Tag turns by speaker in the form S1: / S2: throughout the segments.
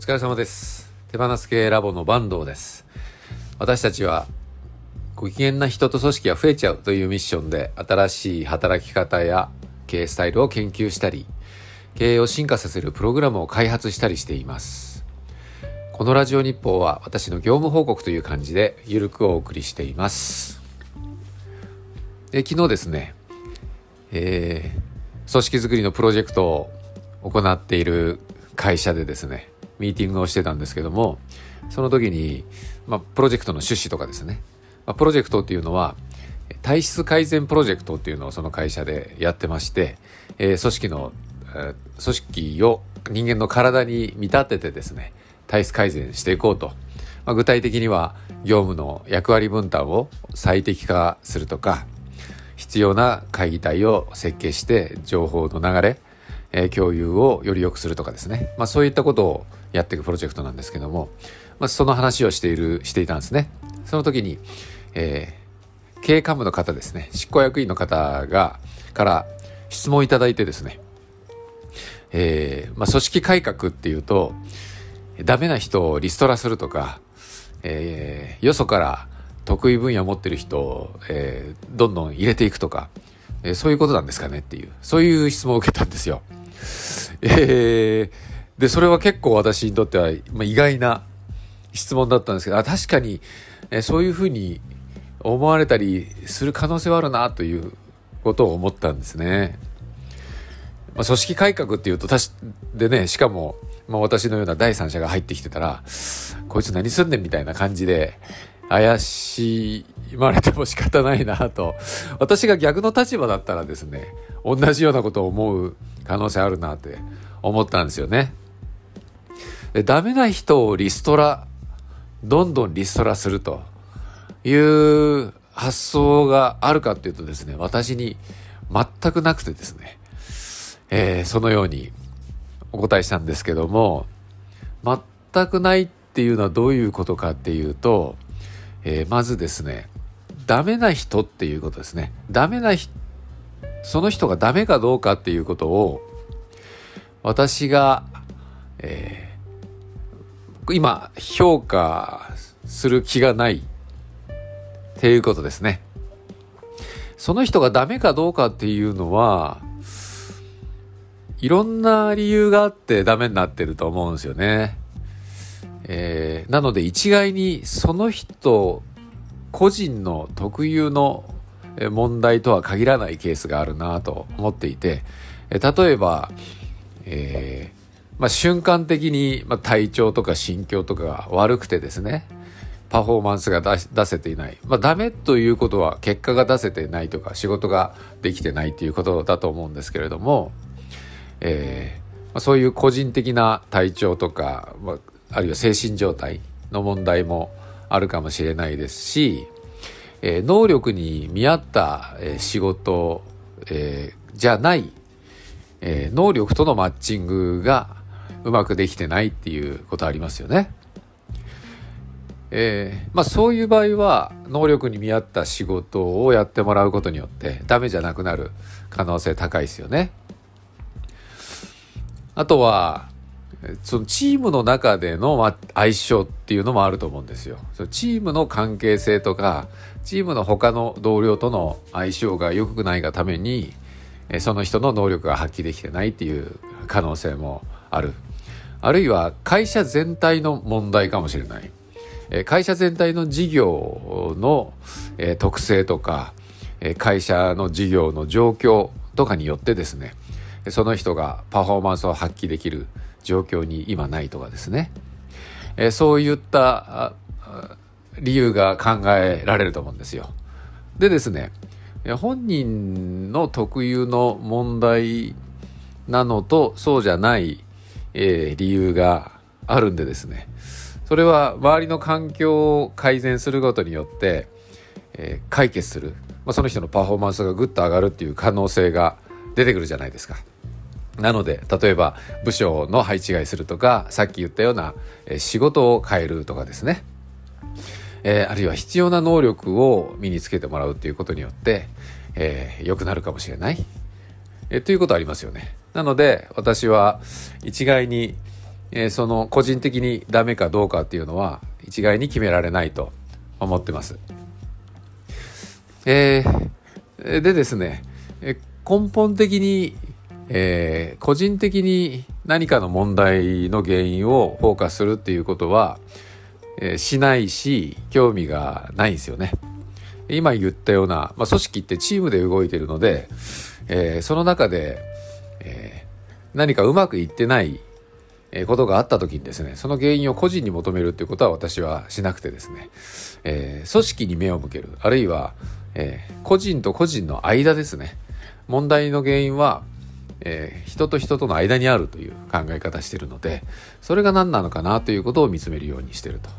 S1: お疲れ様です。手放す系ラボの坂東です。私たちは、ご機嫌な人と組織が増えちゃうというミッションで、新しい働き方や経営スタイルを研究したり、経営を進化させるプログラムを開発したりしています。このラジオ日報は私の業務報告という感じで、ゆるくお送りしています。で昨日ですね、えー、組織づくりのプロジェクトを行っている会社でですね、ミーティングをしてたんですけども、その時に、まあ、プロジェクトの趣旨とかですね、まあ、プロジェクトっていうのは、体質改善プロジェクトっていうのをその会社でやってまして、えー組織の、えー組織を人間の体に見立ててですね、体質改善していこうと。まあ、具体的には、業務の役割分担を最適化するとか、必要な会議体を設計して情報の流れ、えー共有をより良くするとかですね。まあそういったことをやっていくプロジェクトなんですけども、まあその話をしている、していたんですね。その時に、えー経営幹部の方ですね、執行役員の方が、から質問いただいてですね、えーまあ組織改革っていうと、ダメな人をリストラするとか、えーよそから得意分野を持ってる人を、えーどんどん入れていくとか、えーそういうことなんですかねっていう、そういう質問を受けたんですよ。えーで、それは結構私にとっては、ま、意外な質問だったんですけど、あ確かに、えそういうふうに思われたりする可能性はあるなということを思ったんですね。まあ、組織改革っていうとたしでねしかも、まあ、私のような第三者が入ってきてたらこいつ何すんねんみたいな感じで怪しまれても仕方ないなと私が逆の立場だったらですね同じようなことを思う可能性あるなって思ったんですよね。でダメな人をリストラどんどんリストラするという発想があるかっていうとですね私に全くなくてですねえーそのようにお答えしたんですけども全くないっていうのはどういうことかっていうと、えーまずですねダメな人っていうことですね。ダメな人その人がダメかどうかっていうことを私が、えー今評価する気がないっていうことですねその人がダメかどうかっていうのはいろんな理由があってダメになってると思うんですよね。えーなので一概にその人個人の特有の問題とは限らないケースがあるなと思っていて、例えば、えーまあ、瞬間的に、まあ、体調とか心境とかが悪くてですね、パフォーマンスが出せていない。まあ、ダメということは結果が出せてないとか仕事ができてないということだと思うんですけれども、えーまあ、そういう個人的な体調とか、まあ、あるいは精神状態の問題もあるかもしれないですし、えー能力に見合った、えー仕事、えーじゃない、え能力とのマッチングがうまくできてないっていうことありますよね。えーまあそういう場合は能力に見合った仕事をやってもらうことによってダメじゃなくなる可能性高いですよね。あとは、そのチームの中でのま相性っていうのもあると思うんですよ。そのチームの関係性とか、チームの他の同僚との相性が良くないがために、えその人の能力が発揮できてないっていう可能性もある。あるいは会社全体の問題かもしれない。会社全体の事業の、特性とか、会社の事業の状況とかによってですね、その人がパフォーマンスを発揮できる状況に今ないとかですね、そういった理由が考えられると思うんですよ。でですね、本人の特有の問題なのとそうじゃない、えー理由があるんでですね、それは周りの環境を改善することによって、えー解決する、まあ、その人のパフォーマンスがぐっと上がるっていう可能性が出てくるじゃないですか。なので例えば部署の配置換えするとかさっき言ったような、えー仕事を変えるとかですね、えーあるいは必要な能力を身につけてもらうっていうことによって、えー良くなるかもしれない、えーということありますよね。なので私は一概にえー、その個人的にダメかどうかっていうのは一概に決められないと思ってます。えー、でですね、根本的に、えー、個人的に何かの問題の原因をフォーカスするっていうことは、えー、しないし興味がないんですよね。今言ったような、まあ、組織ってチームで動いてるので、えー、その中で、えー、何かうまくいってないことがあった時にですね、その原因を個人に求めるっていうことは私はしなくてですね、えー、組織に目を向ける、あるいは、えー、個人と個人の間ですね、問題の原因は、えー、人と人との間にあるという考え方してるので、それが何なのかなということを見つめるようにしてると。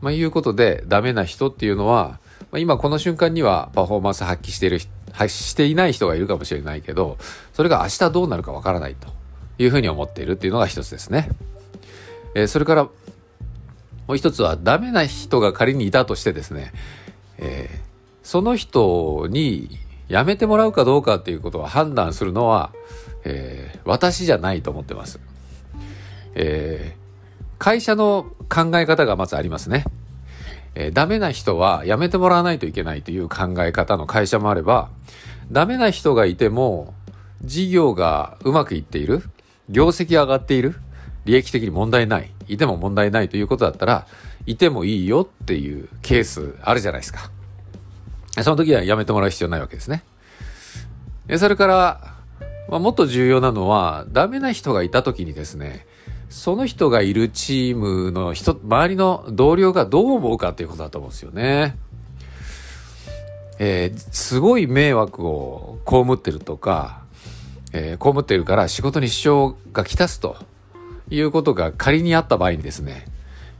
S1: まあ、いうことで、ダメな人っていうのは、まあ、今この瞬間にはパフォーマンス発揮している、発していない人がいるかもしれないけど、それが明日どうなるかわからないというふうに思っているっていうのが一つですね。えー、それから、もう一つはダメな人が仮にいたとしてですね、えー、その人に辞めてもらうかどうかっていうことを判断するのは、えー、私じゃないと思ってます。えー、会社の考え方がまずありますね。えー、ダメな人は辞めてもらわないといけないという考え方の会社もあれば、ダメな人がいても、事業がうまくいっている、業績上がっている、利益的に問題ない、いても問題ないということだったら、いてもいいよっていうケースあるじゃないですか。その時は辞めてもらう必要ないわけですね。それから、まあ、もっと重要なのは、ダメな人がいた時にですね、その人がいるチームの人、周りの同僚がどう思うかっていうことだと思うんですよね。えー、すごい迷惑を被ってるとか、えー、被ってるから仕事に支障がきたすということが仮にあった場合にですね、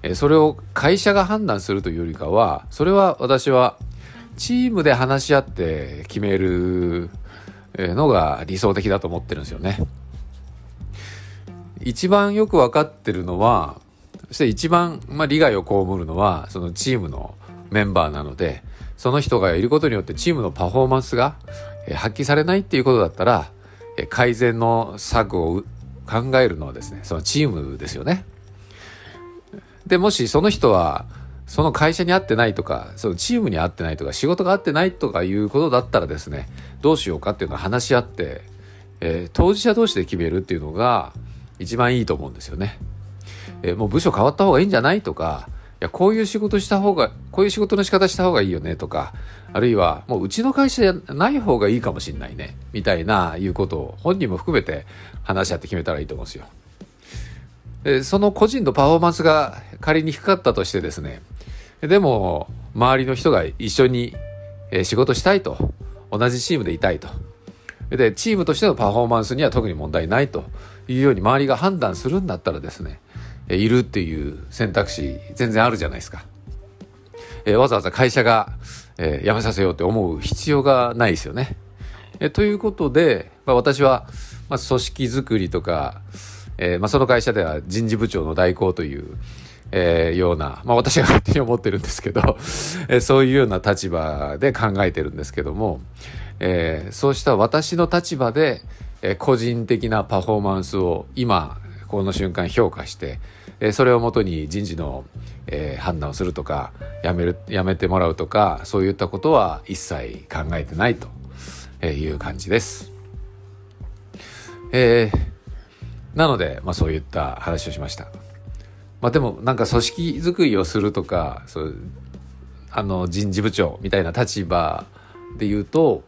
S1: えー、それを会社が判断するというよりかは、それは私はチームで話し合って決めるのが理想的だと思ってるんですよね。一番よくわかってるのは、そして一番、まあ、利害を被るのは、そのチームのメンバーなので、その人がいることによってチームのパフォーマンスが発揮されないっていうことだったら、改善の策を考えるのはですね、そのチームですよね。で、もしその人は、その会社に合ってないとか、そのチームに合ってないとか、仕事が合ってないとかいうことだったらですね、どうしようかっていうのを話し合って、えー、当事者同士で決めるっていうのが一番いいと思うんですよね。えー、もう部署変わった方がいいんじゃないとか、いや、こういう仕事した方が、こういう仕事の仕方した方がいいよねとか、あるいは、もううちの会社じゃない方がいいかもしんないね、みたいな、いうことを本人も含めて話し合って決めたらいいと思うんですよ。でその個人のパフォーマンスが仮に低かったとしてですね、でも、周りの人が一緒に仕事したいと。同じチームでいたいと。で、チームとしてのパフォーマンスには特に問題ないというように周りが判断するんだったらですね、いるっていう選択肢全然あるじゃないですか。えわざわざ会社が、え辞めさせようって思う必要がないですよね。えということで、まあ、私は、まあ、組織づくりとか、えーまあ、その会社では人事部長の代行という、えー、ような、まあ私が勝手に思ってるんですけど、えー、そういうような立場で考えてるんですけども、えー、そうした私の立場で、えー、個人的なパフォーマンスを今、この瞬間評価して、えー、それをもとに人事の、えー、判断をするとか、やめる、やめてもらうとか、そういったことは一切考えてないという感じです。えー、なので、まあそういった話をしました。まあでもなんか組織づくりをするとか、そうあの人事部長みたいな立場で言うと、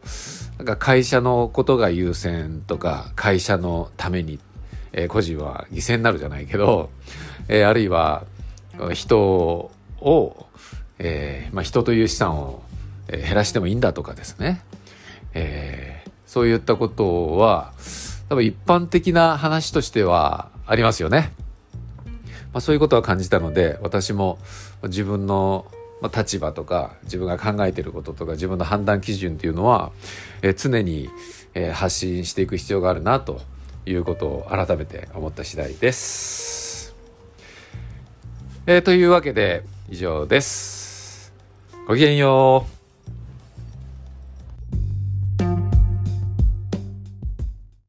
S1: なんか会社のことが優先とか、会社のために、えー、個人は犠牲になるじゃないけど、えー、あるいは人を、えー、まあ人という資産を減らしてもいいんだとかですね。えー、そういったことは、多分一般的な話としてはありますよね。まあ、そういうことは感じたので私も自分のま立場とか自分が考えてることとか自分の判断基準っていうのは、え常に、え発信していく必要があるなということを改めて思った次第です。えー、というわけで以上です。ごきげんよう。